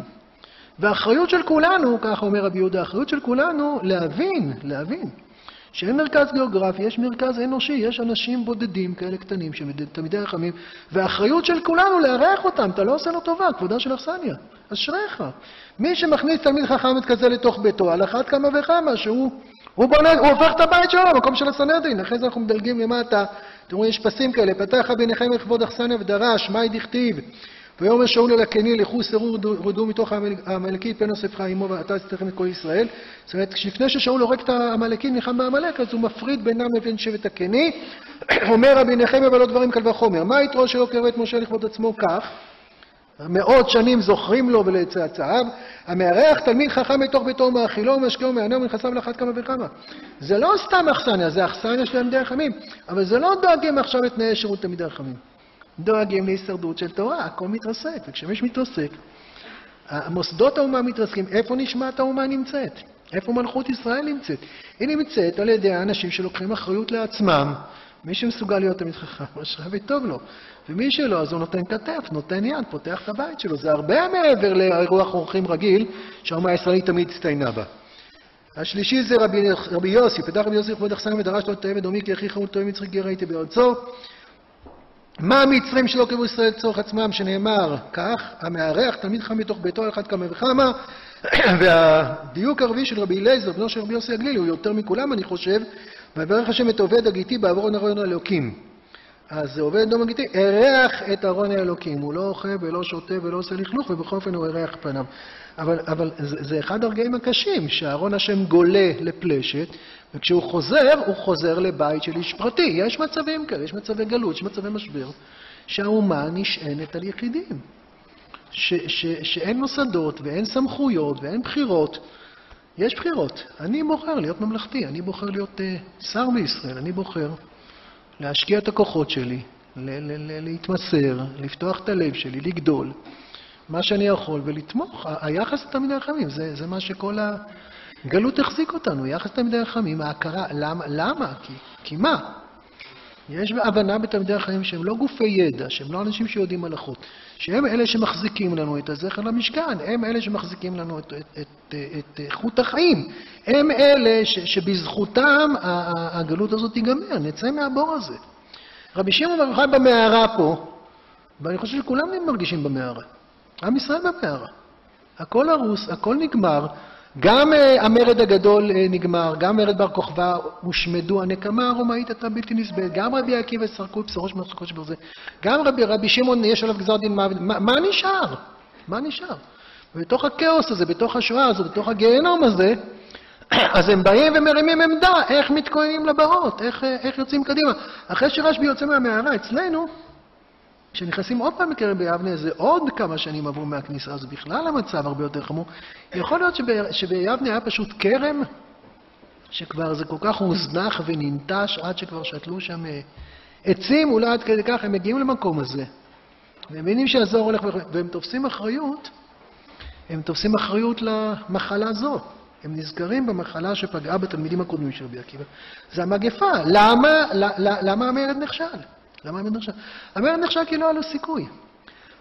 והאחריות של כולנו, ככה אומר רבי יהודה, האחריות של כולנו להבין, להבין. שאין מרכז גיאוגרפי, יש מרכז אנושי, יש אנשים בודדים כאלה קטנים תלמידי רחמים, והאחריות של כולנו לארח אותם, אתה לא עושה לו טובה, כבודה של אכסניה, אשריך. מי שמכניס תלמיד חכם כזה לתוך ביתו, על אחת כמה וכמה, שהוא הוא בונה, הוא הופך את הבית שלו למקום של הסנהדרין, אחרי זה אנחנו מדלגים למטה, רואים, יש פסים כאלה, פתח ביניכם לכבוד אכסניה ודרש, מאי דכתיב, ויאמר שאול אל הקני, לכו סרו רדו מתוך העמלקי, פן אוספך עמו ואתה תתכם את כל ישראל. זאת אומרת, לפני ששאול הורג את העמלקים, נלחם בעמלק, אז הוא מפריד בינם לבין שבט הקני. אומר רבי נחמיה ולא דברים קל וחומר. מה יתרו שלא קרא את משה לכבוד עצמו כך? מאות שנים זוכרים לו ולצאצאיו, המארח תלמיד חכם מתוך ביתו ומאכילו ומשקהו ומענהו ומנכסיו לאחת כמה וכמה. זה לא סתם אכסניה, זה אכסניה של תלמידי החכמים, אבל זה לא דואגים עכשיו לתנאי שירות תלמידי החכמים. דואגים להישרדות של תורה, הכל מתרסק, וכשמישהו מתרסק, מוסדות האומה מתרסקים, איפה נשמת האומה נמצאת? איפה מלכות ישראל נמצאת? היא נמצאת על ידי האנשים שלוקחים אחריות לעצמם. מי שמסוגל להיות תמיד חכם, אשרי וטוב לו. ומי שלא, אז הוא נותן כתף, נותן יד, פותח את הבית שלו. זה הרבה מעבר לאירוח אורחים רגיל, שהאומה הישראלית תמיד הצטיינה בה. השלישי זה רבי, רבי יוסי, פתח רבי יוסי לכבוד אכסניה ודרש לו תאם אדומי כי הכי חמוד תאם מצחי גר הייתי בארצו. מה המצרים שלא קראו ישראל לצורך עצמם, שנאמר כך, המארח תלמיד חם מתוך ביתו על אחת כמה וכמה, והדיוק הרביעי של רבי אליעזר, בנו של רבי יוסי הגלילי, הוא יותר מכולם, אני חושב, ויברך השם את עובד הגיתי בעבור ארון האלוקים. אז עובד דום הגיתי, אירח את ארון האלוקים. הוא לא אוכל ולא שותה ולא עושה לכלוך, ובכל אופן הוא אירח פניו. אבל, אבל זה, זה אחד הרגעים הקשים, שארון השם גולה לפלשת, וכשהוא חוזר, הוא חוזר לבית של איש פרטי. יש מצבים כאלה, יש מצבי גלות, יש מצבי משבר, שהאומה נשענת על יחידים. ש, ש, שאין מוסדות ואין סמכויות ואין בחירות. יש בחירות. אני בוחר להיות ממלכתי, אני בוחר להיות uh, שר בישראל, אני בוחר להשקיע את הכוחות שלי, ל- ל- ל- להתמסר, לפתוח את הלב שלי, לגדול, מה שאני יכול, ולתמוך. היחס לתלמידי החכמים, זה, זה מה שכל הגלות החזיק אותנו, יחס לתלמידי החכמים, ההכרה. למה? למה? כי, כי מה? יש הבנה בתלמידי החיים שהם לא גופי ידע, שהם לא אנשים שיודעים הלכות, שהם אלה שמחזיקים לנו את הזכר למשכן, הם אלה שמחזיקים לנו את, את, את, את איכות החיים, הם אלה ש, שבזכותם הגלות הזאת תיגמר, נצא מהבור הזה. רבי שמעון בר יוחאי במערה פה, ואני חושב שכולם מרגישים במערה. עם ישראל במערה. הכל הרוס, הכל נגמר. גם uh, המרד הגדול uh, נגמר, גם מרד בר כוכבא הושמדו, הנקמה הרומאית הייתה בלתי נסבלת, גם רבי עקיבא סרקו בשרו של מלכות ברזל, גם רבי, רבי שמעון יש עליו גזר דין מוות, מה, מה נשאר? מה נשאר? ובתוך הכאוס הזה, בתוך השואה הזו, בתוך הגיהנום הזה, אז הם באים ומרימים עמדה, איך מתכוננים לבאות, איך, איך יוצאים קדימה. אחרי שרשב"י יוצא מהמערה, אצלנו, כשנכנסים עוד פעם לקרן ביבנה, זה עוד כמה שנים עברו מהכניסה הזו, בכלל המצב הרבה יותר חמור. יכול להיות שב, שביבנה היה פשוט כרם, שכבר זה כל כך הוזנח וננטש עד שכבר שתלו שם אה, עצים, אולי עד כדי כך, הם מגיעים למקום הזה. והם מבינים שהזוהר הולך, והם תופסים אחריות, הם תופסים אחריות למחלה זו. הם נזכרים במחלה שפגעה בתלמידים הקודמים של רבי עקיבא. זה המגפה. למה, למה המרד נכשל? למה המרד נכשל? המרד נכשל כי לא היה לו סיכוי.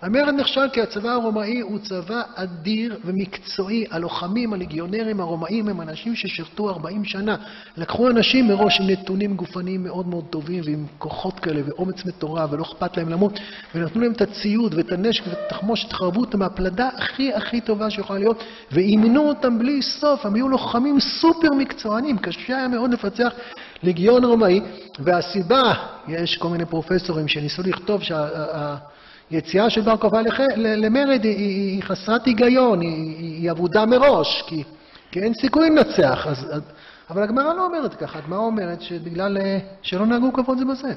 המרד נכשל כי הצבא הרומאי הוא צבא אדיר ומקצועי. הלוחמים, הליגיונרים הרומאים הם אנשים ששירתו 40 שנה. לקחו אנשים מראש עם נתונים גופניים מאוד מאוד טובים ועם כוחות כאלה ואומץ מטורף ולא אכפת להם למות ונתנו להם את הציוד ואת הנשק ואת התחמושת, חרבו אותם מהפלדה הכי הכי טובה שיכולה להיות ואימנו אותם בלי סוף. הם היו לוחמים סופר מקצוענים. קשה היה מאוד לפצח לגיון רומאי והסיבה, יש כל מיני פרופסורים שניסו לכתוב שה... היציאה של בר כוכבא למרד היא, היא חסרת היגיון, היא, היא אבודה מראש, כי, כי אין סיכוי לנצח. אבל הגמרא לא אומרת ככה, הגמרא אומרת שבגלל אה, שלא נהגו כבוד זה בזה.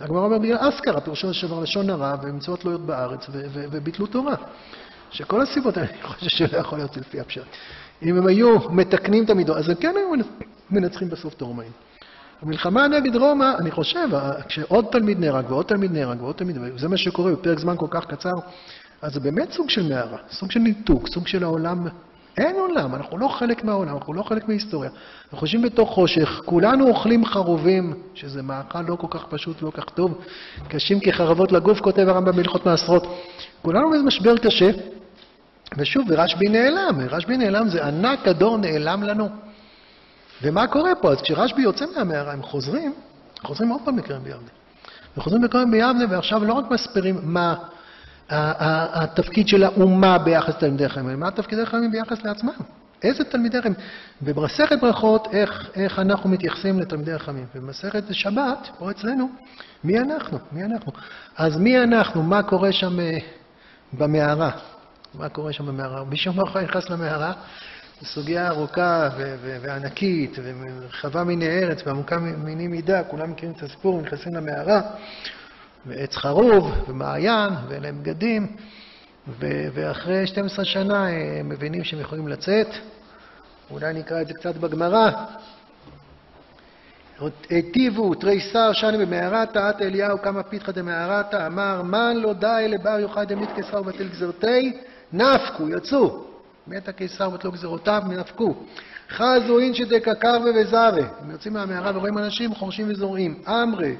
הגמרא אומרת בגלל אסכרה, פירושו של דבר לשון הרע ומצוות להיות בארץ וביטלו תורה. שכל הסיבות האלה, אני חושב שלא יכול להיות לפי הפשט. אם הם היו מתקנים את המידות, אז הם כן היו מנצחים בסוף את. המלחמה נגד רומא, אני חושב, כשעוד תלמיד נהרג ועוד תלמיד נהרג ועוד תלמיד, וזה מה שקורה בפרק זמן כל כך קצר, אז זה באמת סוג של מערה, סוג של ניתוק, סוג של העולם. אין עולם, אנחנו לא חלק מהעולם, אנחנו לא חלק מההיסטוריה. אנחנו חושבים בתוך חושך, כולנו אוכלים חרובים, שזה מאכל לא כל כך פשוט, לא כל כך טוב, קשים כחרבות לגוף, כותב הרמב"ם בהלכות מעשרות. כולנו באיזה משבר קשה, ושוב, ורשב"י נעלם, רשב"י נעלם זה ענק הדור נעלם לנו. ומה קורה פה? אז כשרשב"י יוצא מהמערה, הם חוזרים, חוזרים עוד פעם לקרן ביבנה. וחוזרים לקרן ביבנה, ועכשיו לא רק מסבירים מה התפקיד של האומה ביחס לתלמידי חכמים, מה תלמידי חכמים ביחס לעצמם. איזה תלמידי חכמים? במסכת ברכות, איך, איך אנחנו מתייחסים לתלמידי חכמים. במסכת שבת, פה אצלנו, מי אנחנו? מי אנחנו? אז מי אנחנו? מה קורה שם אה, במערה? מה קורה שם במערה? מישהו מאחורי נכנס למערה, זו סוגיה ארוכה וענקית, ורחבה מיני ארץ ועמוקה מיני מידה, כולם מכירים את הסיפור, נכנסים למערה, ועץ חרוב, ומעיין, ואין להם בגדים, ואחרי 12 שנה הם מבינים שהם יכולים לצאת. אולי נקרא את זה קצת בגמרא. היטיבו תריסר שני במערתה, עת אליהו כמה פיתחא דמערתה, אמר מן לא די לבר יוחאי דמית כסר ובטל גזרתי, נפקו, יצאו. מת הקיסר ותלו גזירותיו, נפקו. חזו אינשי דקקרבה וזרה. הם יוצאים מהמערה ורואים אנשים חורשים וזורעים. אמרי,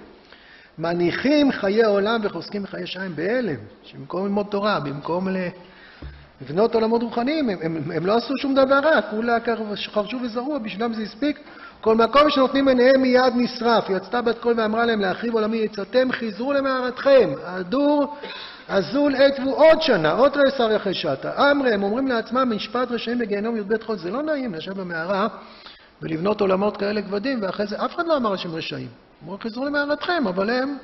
מניחים חיי עולם וחוסקים בחיי שיים בהלם, שבמקום ללמוד תורה, במקום לבנות עולמות רוחניים, הם, הם, הם לא עשו שום דבר רע, כולה חרשו וזרעו, בשבילם זה הספיק. כל מקום שנותנים עיניהם מיד נשרף. יצתה בת קול ואמרה להם, להחריב עולמי עצתם, חזרו למערתכם. הדור אזול עטבו עוד שנה, עוד תריסר יחי שתה. אמרי, הם אומרים לעצמם, משפט רשעים בגיהנום י"ב חודש. זה לא נעים לשבת במערה ולבנות עולמות כאלה כבדים, ואחרי זה אף אחד לא אמר שהם רשעים. אמרו, חזרו למערתכם, אבל הם...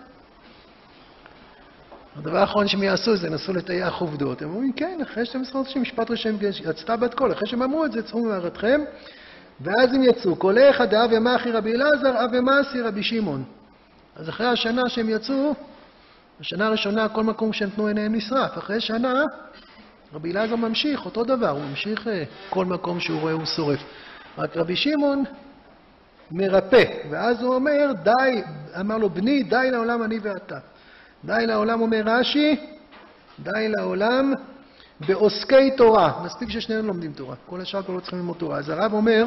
הדבר האחרון שהם יעשו זה ינסו לטייח עובדות. הם אומרים, כן, אחרי 12 חודשים משפט רשעים יצתה בת קול, אחרי שהם אמרו את זה, צאו ממערתכם, ואז הם יצאו. קולך דאב ומחי רבי אלעזר, אב ומעשי רבי שמעון. אז אחרי השנה שהם יצאו, בשנה הראשונה כל מקום שנתנו עיניהם נשרף. אחרי שנה, רבי אלעזר ממשיך, אותו דבר, הוא ממשיך אה, כל מקום שהוא רואה הוא שורף. רק רבי שמעון מרפא, ואז הוא אומר, די, אמר לו, בני, די לעולם אני ואתה. די לעולם, אומר רש"י, די לעולם בעוסקי תורה. מספיק ששניהם לומדים תורה, כל השאר כבר לא צריכים ללמוד תורה. אז הרב אומר,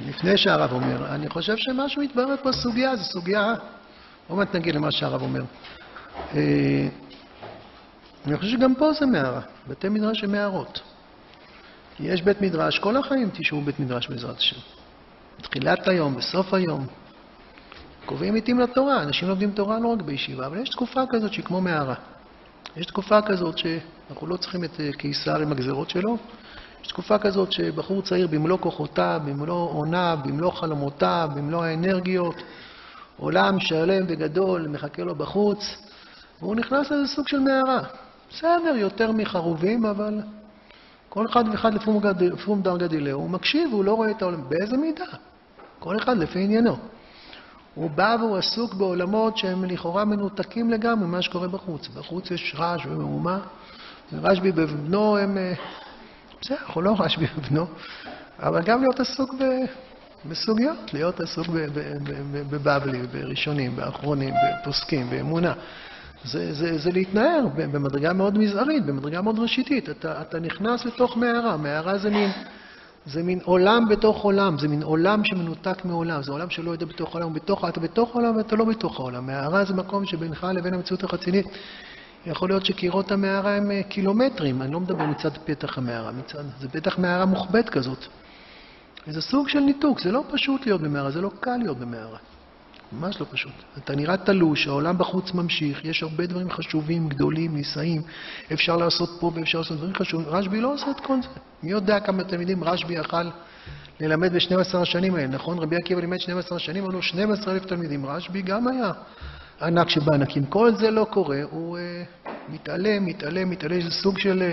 לפני שהרב אומר, אני חושב שמשהו מתברר בסוגיה, זו סוגיה עוד מעט נגיד למה שהרב אומר. אה, אני חושב שגם פה זה מערה, בתי מדרש הם מערות. כי יש בית מדרש, כל החיים תשמעו בית מדרש בעזרת השם. בתחילת היום, בסוף היום. קובעים עיתים לתורה, אנשים לומדים תורה לא רק בישיבה, אבל יש תקופה כזאת שהיא כמו מערה. יש תקופה כזאת שאנחנו לא צריכים את אה, קיסר עם הגזרות שלו, יש תקופה כזאת שבחור צעיר במלוא כוחותיו, במלוא עוניו, במלוא חלומותיו, במלוא האנרגיות, עולם שלם וגדול מחכה לו בחוץ, והוא נכנס לאיזה סוג של מערה. בסדר, יותר מחרובים, אבל כל אחד ואחד לפום דרגא דילאו, הוא מקשיב, הוא לא רואה את העולם. באיזה מידה? כל אחד לפי עניינו. הוא בא והוא עסוק בעולמות שהם לכאורה מנותקים לגמרי ממה שקורה בחוץ. בחוץ יש רעש ומהומה, ורשב"י ובנו הם... אה, בסדר, אנחנו לא רשב"י ובנו, אבל גם להיות עסוק ב... בסוגיות, להיות עסוק בבבלי, בראשונים, באחרונים, בפוסקים, באמונה. זה, זה, זה להתנער במדרגה מאוד מזערית, במדרגה מאוד ראשיתית. אתה, אתה נכנס לתוך מערה, מערה זה מין, זה מין עולם בתוך עולם, זה מין עולם שמנותק מעולם, זה עולם שלא יודע בתוך העולם, בתוך, אתה בתוך העולם ואתה לא בתוך העולם. מערה זה מקום שבינך לבין המציאות החצינית, יכול להיות שקירות המערה הם אה, קילומטרים, אני לא מדבר מצד פתח המערה, מצד, זה בטח מערה מוחבאת כזאת. זה סוג של ניתוק, זה לא פשוט להיות במערה, זה לא קל להיות במערה. ממש לא פשוט. אתה נראה תלוש, העולם בחוץ ממשיך, יש הרבה דברים חשובים, גדולים, נישאים, אפשר לעשות פה ואפשר לעשות דברים חשובים. רשב"י לא עושה את כל זה. מי יודע כמה תלמידים רשב"י יכל ללמד ב-12 השנים האלה, נכון? רבי עקיבא לימד 12 שנים, היו לו 12,000 תלמידים. רשב"י גם היה ענק שבענקים. כל זה לא קורה, הוא uh, מתעלם, מתעלם, מתעלם, זה סוג של,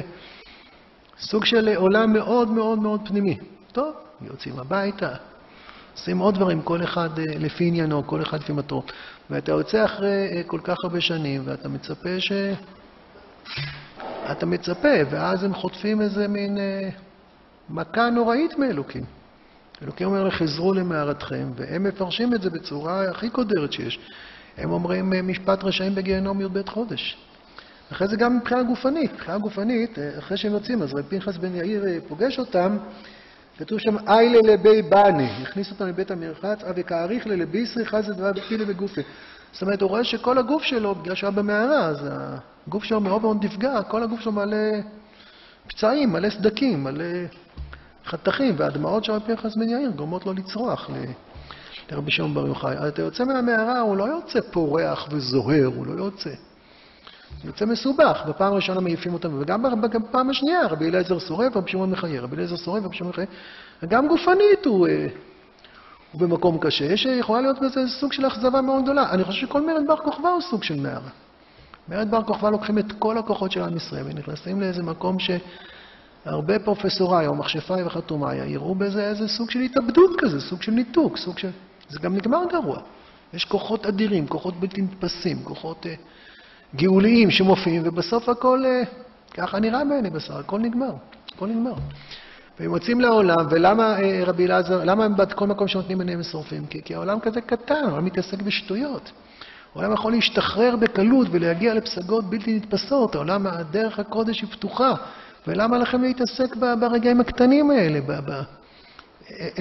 סוג של עולם מאוד מאוד מאוד פנימי. טוב, יוצאים הביתה, עושים עוד דברים, כל אחד אה, לפי עניינו, כל אחד לפי מטרו. ואתה יוצא אחרי אה, כל כך הרבה שנים, ואתה מצפה ש... אתה מצפה, ואז הם חוטפים איזה מין אה, מכה נוראית מאלוקים. אלוקים אומר, חזרו למערתכם, והם מפרשים את זה בצורה הכי קודרת שיש. הם אומרים משפט רשעים בגיהנום י"ב חודש. אחרי זה גם מבחינה גופנית. מבחינה גופנית, אחרי שהם יוצאים, אז רבי פנחס בן יאיר פוגש אותם, כתוב שם איילה לבי בני, הכניס אותם לבית המרחץ, אבי כאריך ללביסרי חזי דבר בפילי בגופי. זאת אומרת, הוא רואה שכל הגוף שלו, בגלל שהוא היה במערה, אז הגוף שלו מאוד מאוד נפגע, כל הגוף שלו מלא פצעים, מלא סדקים, מלא חתכים, והדמעות של רבי פנחס בן יאיר גורמות לו לצרוח לרבי שמעון בר יוחאי. אתה יוצא מהמערה, הוא לא יוצא פורח וזוהר, הוא לא יוצא. יוצא מסובך, בפעם הראשונה מעיפים אותם, וגם בפעם השנייה רבי אליעזר שורף, רבי שמעון מחייר, רבי אליעזר שורף, רבי שמעון מחייר, וגם גופנית הוא, אה, הוא במקום קשה, שיכולה להיות בזה סוג של אכזבה מאוד גדולה. אני חושב שכל מרד בר כוכבא הוא סוג של מערה. מרד בר כוכבא לוקחים את כל הכוחות של עם ישראל ונכנסים לאיזה מקום שהרבה פרופסוריי או מכשפיי וחתומיי יראו בזה איזה סוג של התאבדות כזה, סוג של ניתוק, סוג של... זה גם נגמר גרוע. יש כוחות אדירים, כוחות בלתי נתפסים, כוחות... Uh, גאוליים שמופיעים, ובסוף הכל, אה, ככה נראה בעיני בשר, הכל נגמר, הכל נגמר. והם יוצאים לעולם, ולמה אה, רבי אלעזר, למה הם בכל מקום שנותנים ביניהם שורפים? כי, כי העולם כזה קטן, העולם מתעסק בשטויות. העולם יכול להשתחרר בקלות ולהגיע לפסגות בלתי נתפסות, העולם, דרך הקודש היא פתוחה. ולמה לכם להתעסק ברגעים הקטנים האלה,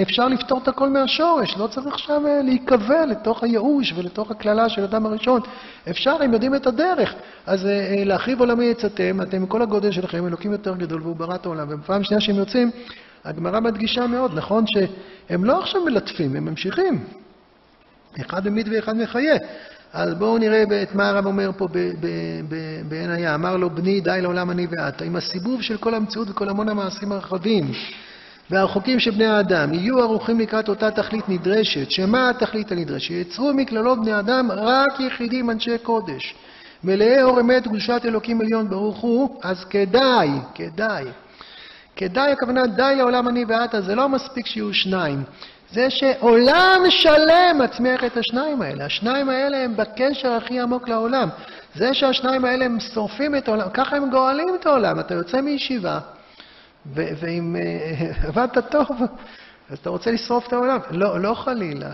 אפשר לפתור את הכל מהשורש, לא צריך עכשיו אה, להיקבע לתוך הייאוש ולתוך הקללה של אדם הראשון. אפשר, הם יודעים את הדרך. אז אה, אה, להחריב עולמי יצאתם, אתם כל הגודל שלכם, אלוקים יותר גדול והוא ברא את העולם. ובפעם שנייה שהם יוצאים, הגמרא מדגישה מאוד, נכון שהם לא עכשיו מלטפים, הם ממשיכים. אחד ממית ואחד מחיה. אז בואו נראה את מה הרב אומר פה בעין היה. אמר לו, בני, די לעולם אני ואתה. עם הסיבוב של כל המציאות וכל המון המעשים הרחבים. והרחוקים של בני האדם יהיו ערוכים לקראת אותה תכלית נדרשת, שמה התכלית הנדרשת? שיצרו מקללות בני אדם רק יחידים אנשי קודש, מלאי אור אמת וקדושת אלוקים עליון ברוך הוא, אז כדאי, כדאי. כדאי הכוונה די לעולם אני ואתה, זה לא מספיק שיהיו שניים. זה שעולם שלם מצמיח את השניים האלה. השניים האלה הם בקשר הכי עמוק לעולם. זה שהשניים האלה הם שורפים את העולם, ככה הם גואלים את העולם. אתה יוצא מישיבה, ואם אה, עבדת טוב, אז אתה רוצה לשרוף את העולם. לא, לא חלילה.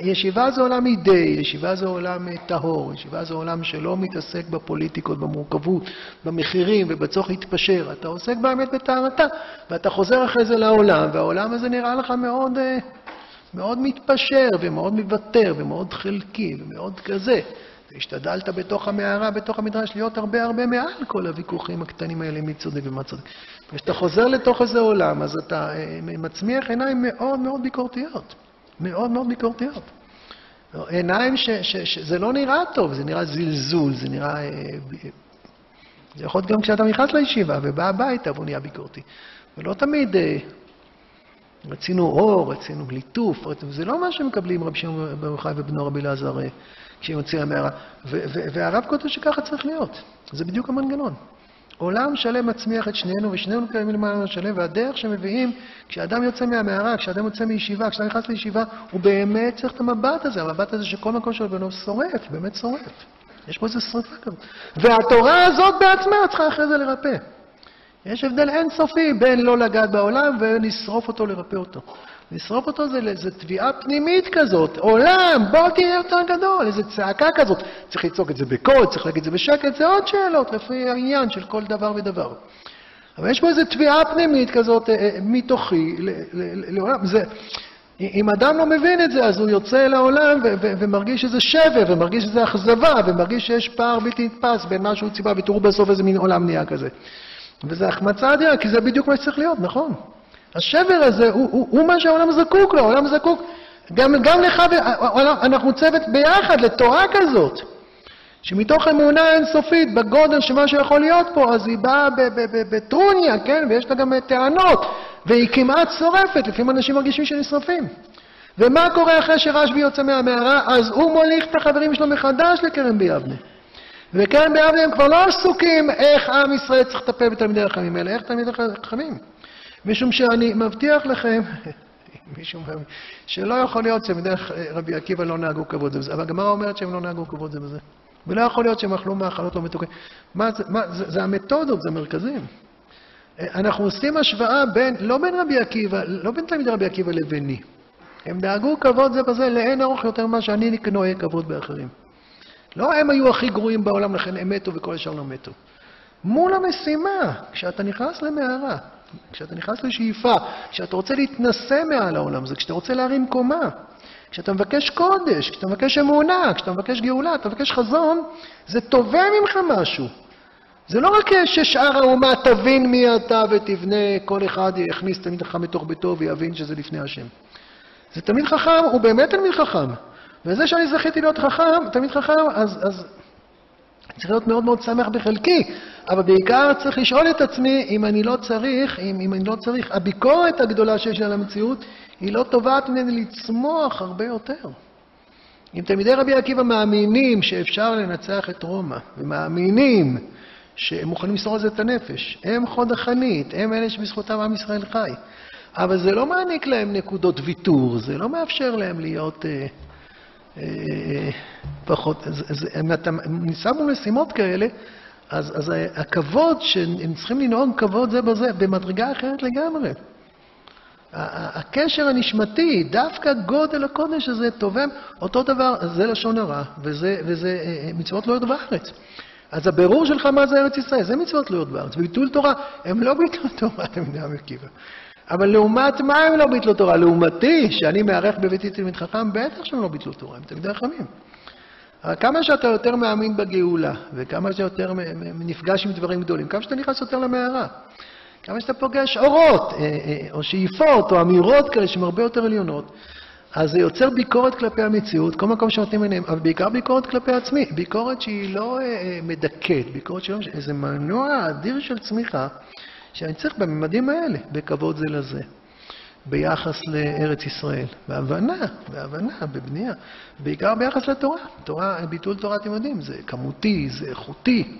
ישיבה זה עולם אידאי, ישיבה זה עולם אה, טהור, ישיבה זה עולם שלא מתעסק בפוליטיקות, במורכבות, במחירים ובצורך להתפשר. אתה עוסק באמת בטהרתה, ואתה חוזר אחרי זה לעולם, והעולם הזה נראה לך מאוד, אה, מאוד מתפשר, ומאוד מוותר, ומאוד חלקי, ומאוד כזה. והשתדלת בתוך המערה, בתוך המדרש, להיות הרבה הרבה מעל כל הוויכוחים הקטנים האלה, מי צודק ומה צודק. וכשאתה חוזר לתוך איזה עולם, אז אתה אה, מצמיח עיניים מאוד מאוד ביקורתיות. מאוד מאוד ביקורתיות. עיניים שזה לא נראה טוב, זה נראה זלזול, זה נראה... אה, זה יכול להיות גם כשאתה נכנס לישיבה ובא הביתה והוא נהיה ביקורתי. ולא תמיד אה, רצינו אור, רצינו ליטוף, זה לא מה שמקבלים רבי שמעון בר יוחאי ובנו רבי אלעזר אה, כשהם יוצאים מהמערה. והרב כותב שככה צריך להיות, זה בדיוק המנגנון. עולם שלם מצמיח את שנינו, ושנינו קיימים למעלה שלם, והדרך שמביאים, כשאדם יוצא מהמערה, כשאדם יוצא מישיבה, כשאדם נכנס לישיבה, הוא באמת צריך את המבט הזה, המבט הזה שכל מקום שלו בנו שורף, באמת שורף. יש פה איזו שרפה כזאת. והתורה הזאת בעצמה צריכה אחרי זה לרפא. יש הבדל אינסופי בין לא לגעת בעולם ולשרוף אותו, לרפא אותו. לשרוף אותו זה, זה תביעה פנימית כזאת, עולם, בוא תהיה יותר גדול, איזו צעקה כזאת. צריך לצעוק את זה בקוד, צריך להגיד את זה בשקט, זה עוד שאלות לפי העניין של כל דבר ודבר. אבל יש פה איזו תביעה פנימית כזאת אה, אה, מתוכי לעולם. זה, אם אדם לא מבין את זה, אז הוא יוצא לעולם ומרגיש איזה שבר, ומרגיש איזה אכזבה, ומרגיש שיש פער בלתי נתפס בין מה שהוא ציפה, ותראו בסוף איזה מין עולם נהיה כזה. וזה החמצה אדירה, כי זה בדיוק מה שצריך להיות, נכון. השבר הזה הוא, הוא, הוא מה שהעולם זקוק לו, העולם זקוק, גם, גם לך, אנחנו צוות ביחד לתורה כזאת, שמתוך אמונה אינסופית בגודל שמה שיכול להיות פה, אז היא באה בטרוניה, כן, ויש לה גם טענות, והיא כמעט שורפת, לפעמים אנשים מרגישים שנשרפים. ומה קורה אחרי שרשב"י יוצא מהמערה? אז הוא מוליך את החברים שלו מחדש לכרם ביבנה. וכרם ביבנה הם כבר לא עסוקים איך עם ישראל צריך לטפל בתלמידי החכמים האלה, איך תלמידי החכמים. משום שאני מבטיח לכם, מישהו לי, שלא יכול להיות שמדרך רבי עקיבא לא נהגו כבוד זה בזה, אבל הגמרא אומרת שהם לא נהגו כבוד זה בזה. ולא יכול להיות שהם אכלו מאכלות לא מתוקנים. מה זה, מה, זה, זה המתודות, זה המרכזים. אנחנו עושים השוואה בין, לא בין רבי עקיבא, לא בין תלמידי רבי עקיבא לביני. הם דאגו כבוד זה בזה לאין ארוך יותר ממה שאני נוהג כבוד באחרים. לא הם היו הכי גרועים בעולם, לכן הם מתו וכל השאר לא מתו. מול המשימה, כשאתה נכנס למערה, כשאתה נכנס לשאיפה, כשאתה רוצה להתנשא מעל העולם הזה, כשאתה רוצה להרים קומה, כשאתה מבקש קודש, כשאתה מבקש אמונה, כשאתה מבקש גאולה, אתה מבקש חזון, זה תובע ממך משהו. זה לא רק ששאר האומה תבין מי אתה ותבנה, כל אחד יכניס תלמיד חכם בתוך ביתו ויבין שזה לפני השם. זה תלמיד חכם, הוא באמת תלמיד חכם. וזה שאני זכיתי להיות חכם, תלמיד חכם, אז, אז צריך להיות מאוד מאוד שמח בחלקי, אבל בעיקר צריך לשאול את עצמי אם אני לא צריך, אם, אם אני לא צריך, הביקורת הגדולה שיש לי על המציאות, היא לא תובעת ממני לצמוח הרבה יותר. אם תלמידי רבי עקיבא מאמינים שאפשר לנצח את רומא, ומאמינים שהם מוכנים למסור על זה את הנפש, הם חוד החנית, הם אלה שבזכותם עם ישראל חי. אבל זה לא מעניק להם נקודות ויתור, זה לא מאפשר להם להיות... אה, פחות, אז, אז אם אתה ניסה מול משימות כאלה, אז, אז הכבוד, שהם צריכים לנהוג כבוד זה בזה, במדרגה אחרת לגמרי. הקשר הנשמתי, דווקא גודל הקודש הזה תובם, אותו דבר, זה לשון הרע, וזה, וזה אה, אה, מצוות לא להיות בארץ. אז הבירור שלך מה זה ארץ ישראל, זה מצוות לא להיות בארץ. ביטול תורה, הם לא ביטלו תורה, אתם יודעים, עקיבא. אבל לעומת מה הם לא ביטלו תורה? לעומתי, שאני מארח בביתי תלמיד חכם, בטח שהם לא ביטלו תורה, הם תלמידי חכמים. כמה שאתה יותר מאמין בגאולה, וכמה שיותר נפגש עם דברים גדולים, כמה שאתה נכנס יותר למערה, כמה שאתה פוגש אורות, אה, אה, או שאיפות, או אמירות כאלה שהן הרבה יותר עליונות, אז זה יוצר ביקורת כלפי המציאות, כל מקום שנותנים עיניהם, אבל בעיקר ביקורת כלפי עצמי, ביקורת שהיא לא אה, מדכאת, ביקורת שהיא לא... איזה מנוע אדיר של צמיחה. שאני צריך בממדים האלה, בכבוד זה לזה, ביחס לארץ ישראל, בהבנה, בהבנה, בבנייה, בעיקר ביחס לתורה. תורה, ביטול תורה, אתם יודעים, זה כמותי, זה איכותי.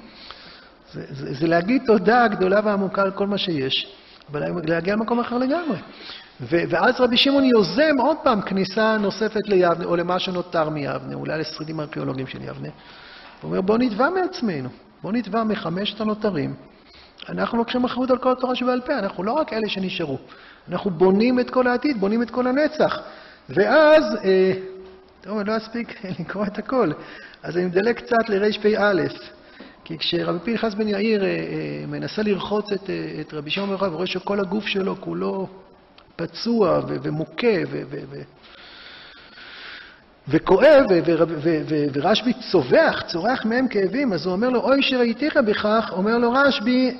זה, זה, זה להגיד תודה גדולה ועמוקה על כל מה שיש, אבל להגיע למקום אחר לגמרי. ו, ואז רבי שמעון יוזם עוד פעם כניסה נוספת ליבנה, או למה שנותר מיבנה, אולי לשרידים ארכיאולוגיים של יבנה. הוא אומר, בואו נתבע מעצמנו, בואו נתבע מחמשת הנותרים. אנחנו לוקחים אחריות על כל התורה שבעל פה, אנחנו לא רק אלה שנשארו. אנחנו בונים את כל העתיד, בונים את כל הנצח. ואז, אה, טוב, אני לא אספיק לקרוא את הכל, אז אני מדלג קצת לרפ"א. כי כשרבי פנחס בן יאיר אה, אה, מנסה לרחוץ את, אה, את רבי שמעון בר ורואה שכל הגוף שלו כולו פצוע ו- ומוכה ו- ו- ו- וכואב, ורשב"י צווח, צורח מהם כאבים, אז הוא אומר לו, אוי שראיתיך בכך, אומר לו רשב"י,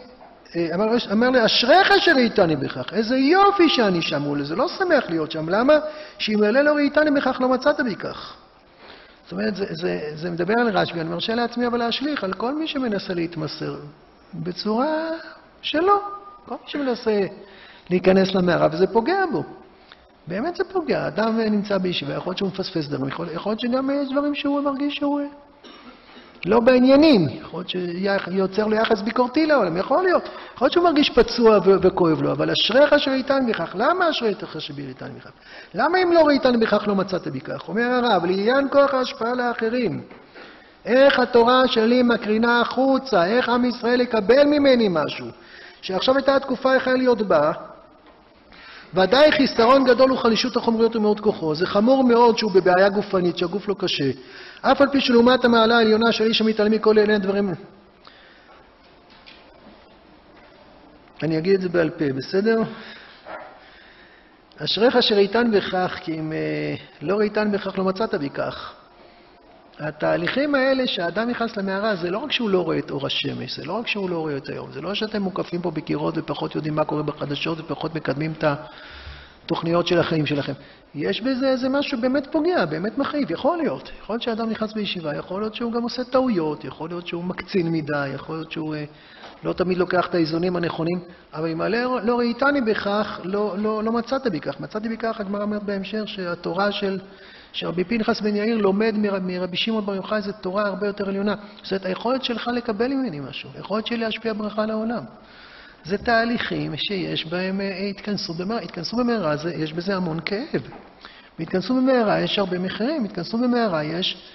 אמר, אמר לי, אשריך שראיתני בכך, איזה יופי שאני שם, הוא זה לא שמח להיות שם, למה? שאם אלה לא ראיתני בכך לא מצאת בי כך. זאת אומרת, זה, זה, זה מדבר על רשב"י, אני מרשה לעצמי אבל להשליך על כל מי שמנסה להתמסר בצורה שלו. כל מי שמנסה להיכנס למערה, וזה פוגע בו. באמת זה פוגע. אדם נמצא בישיבה, יכול להיות שהוא מפספס דברים, יכול להיות שגם יש דברים שהוא מרגיש שהוא לא בעניינים. יכול להיות שיוצר לו יחס ביקורתי לעולם, יכול להיות. יכול להיות שהוא מרגיש פצוע וכואב לו, אבל אשריך שראיתן בכך. למה אשריך שראיתן בכך? למה אם לא ראיתן בכך לא מצאת בכך? אומר הרב, לעניין כוח ההשפעה לאחרים. איך התורה שלי מקרינה החוצה, איך עם ישראל יקבל ממני משהו. שעכשיו הייתה התקופה יכולה להיות בה, ודאי חיסרון גדול הוא חלישות החומריות ומאוד כוחו. זה חמור מאוד שהוא בבעיה גופנית, שהגוף לא קשה. אף על פי שלעומת המעלה העליונה של איש המתעלם מכל אלה דברים... אני אגיד את זה בעל פה, בסדר? אשריך שראיתן בכך, כי אם אה, לא ראיתן בכך לא מצאת בכך. התהליכים האלה שהאדם נכנס למערה, זה לא רק שהוא לא רואה את אור השמש, זה לא רק שהוא לא רואה את היום, זה לא שאתם מוקפים פה בקירות ופחות יודעים מה קורה בחדשות ופחות מקדמים את התוכניות של החיים שלכם. יש בזה איזה משהו באמת פוגע, באמת מכאיב, יכול להיות. יכול להיות שאדם נכנס בישיבה, יכול להיות שהוא גם עושה טעויות, יכול להיות שהוא מקצין מדי, יכול להיות שהוא אה, לא תמיד לוקח את האיזונים הנכונים, אבל אם לא, לא ראיתני בכך, לא, לא, לא מצאת בכך. מצאתי בכך, הגמרא אומרת בהמשך, שהתורה של... שרבי פנחס בן יאיר לומד מרבי שמעון בר יוחאי זו תורה הרבה יותר עליונה. זאת אומרת, היכולת שלך לקבל ממני משהו, היכולת שלי להשפיע ברכה לעולם. זה תהליכים שיש בהם אה, התכנסות במהרה. התכנסות במהרה, יש בזה המון כאב. בהתכנסות במהרה יש הרבה מחירים, בהתכנסות במהרה יש,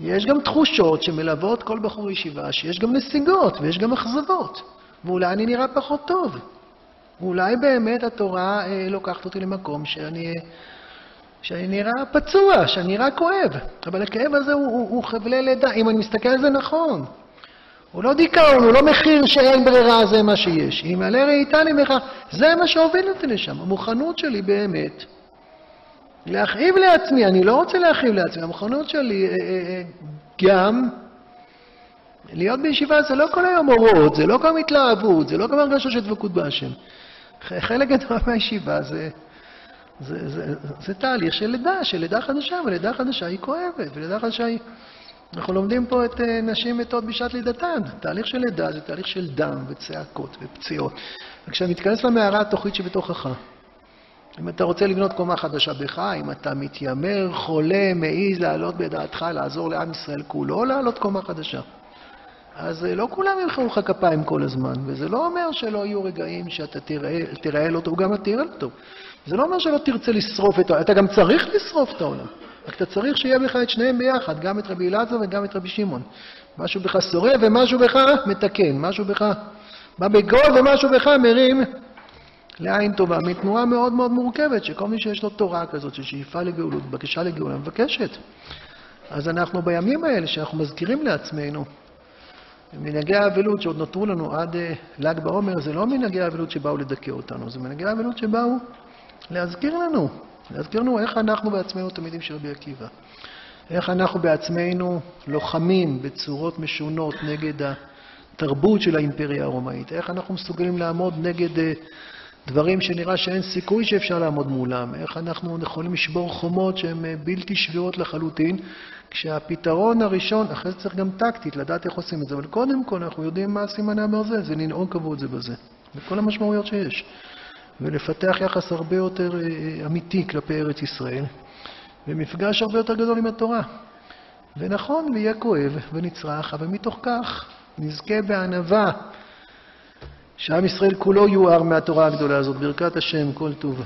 יש גם תחושות שמלוות כל בחור ישיבה, שיש גם נסיגות ויש גם אכזבות. ואולי אני נראה פחות טוב. ואולי באמת התורה אה, לוקחת אותי למקום שאני... שאני נראה פצוע, שאני נראה כואב, אבל הכאב הזה הוא, הוא, הוא חבלי לידה, אם אני מסתכל על זה נכון. הוא לא דיכאון, הוא לא מחיר שאין ברירה, זה מה שיש. אם עלה ראיתה לי בכך, זה מה שהוביל אותי לשם. המוכנות שלי באמת להכאיב לעצמי, אני לא רוצה להכאיב לעצמי, המוכנות שלי אה, אה, אה, גם להיות בישיבה זה לא כל היום אורות, זה לא כל התלהבות, זה לא כל הרגשה של דבקות בהשם. חלק גדול מהישיבה זה... זה, זה, זה תהליך של לידה, של לידה חדשה, ולידה חדשה היא כואבת, ולידה חדשה היא... אנחנו לומדים פה את אה, נשים מתות בשעת לידתן. תהליך של לידה זה תהליך של דם וצעקות ופציעות. וכשאתה מתכנס למערה התוכנית שבתוכך, אם אתה רוצה לבנות קומה חדשה בך, אם אתה מתיימר, חולה, מעז לעלות בדעתך, לעזור לעם ישראל כולו, לעלות קומה חדשה. אז אה, לא כולם ימחאו לך כפיים כל הזמן, וזה לא אומר שלא יהיו רגעים שאתה תראה, תראה לא טוב, גם אתה תראה לא טוב. זה לא אומר שלא תרצה לשרוף את העולם, אתה גם צריך לשרוף את העולם. רק אתה צריך שיהיה בך את שניהם ביחד, גם את רבי אלעזר וגם את רבי שמעון. משהו בך שורף ומשהו בך מתקן, משהו בך בא בגול ומשהו בך מרים לעין טובה. מתנועה מאוד מאוד מורכבת, שכל מי שיש לו תורה כזאת, של שאיפה לגאולות, בקשה לגאולה, מבקשת. אז אנחנו בימים האלה, שאנחנו מזכירים לעצמנו, מנהגי האבלות שעוד נותרו לנו עד uh, ל"ג בעומר, זה לא מנהגי האבלות שבאו לדכא אותנו, זה מנהגי האבלות שבאו להזכיר לנו, להזכיר לנו איך אנחנו בעצמנו תלמידים של רבי עקיבא. איך אנחנו בעצמנו לוחמים בצורות משונות נגד התרבות של האימפריה הרומאית. איך אנחנו מסוגלים לעמוד נגד אה, דברים שנראה שאין סיכוי שאפשר לעמוד מולם. איך אנחנו יכולים לשבור חומות שהן אה, בלתי שבירות לחלוטין, כשהפתרון הראשון, אחרי זה צריך גם טקטית, לדעת איך עושים את זה, אבל קודם כל אנחנו יודעים מה סימני הברזל, זה לנהוג כבוד זה בזה, וכל המשמעויות שיש. ולפתח יחס הרבה יותר אה, אה, אמיתי כלפי ארץ ישראל, ומפגש הרבה יותר גדול עם התורה. ונכון, ויהיה כואב ונצרך, אבל מתוך כך נזכה בענווה שעם ישראל כולו יואר מהתורה הגדולה הזאת. ברכת השם, כל טוב.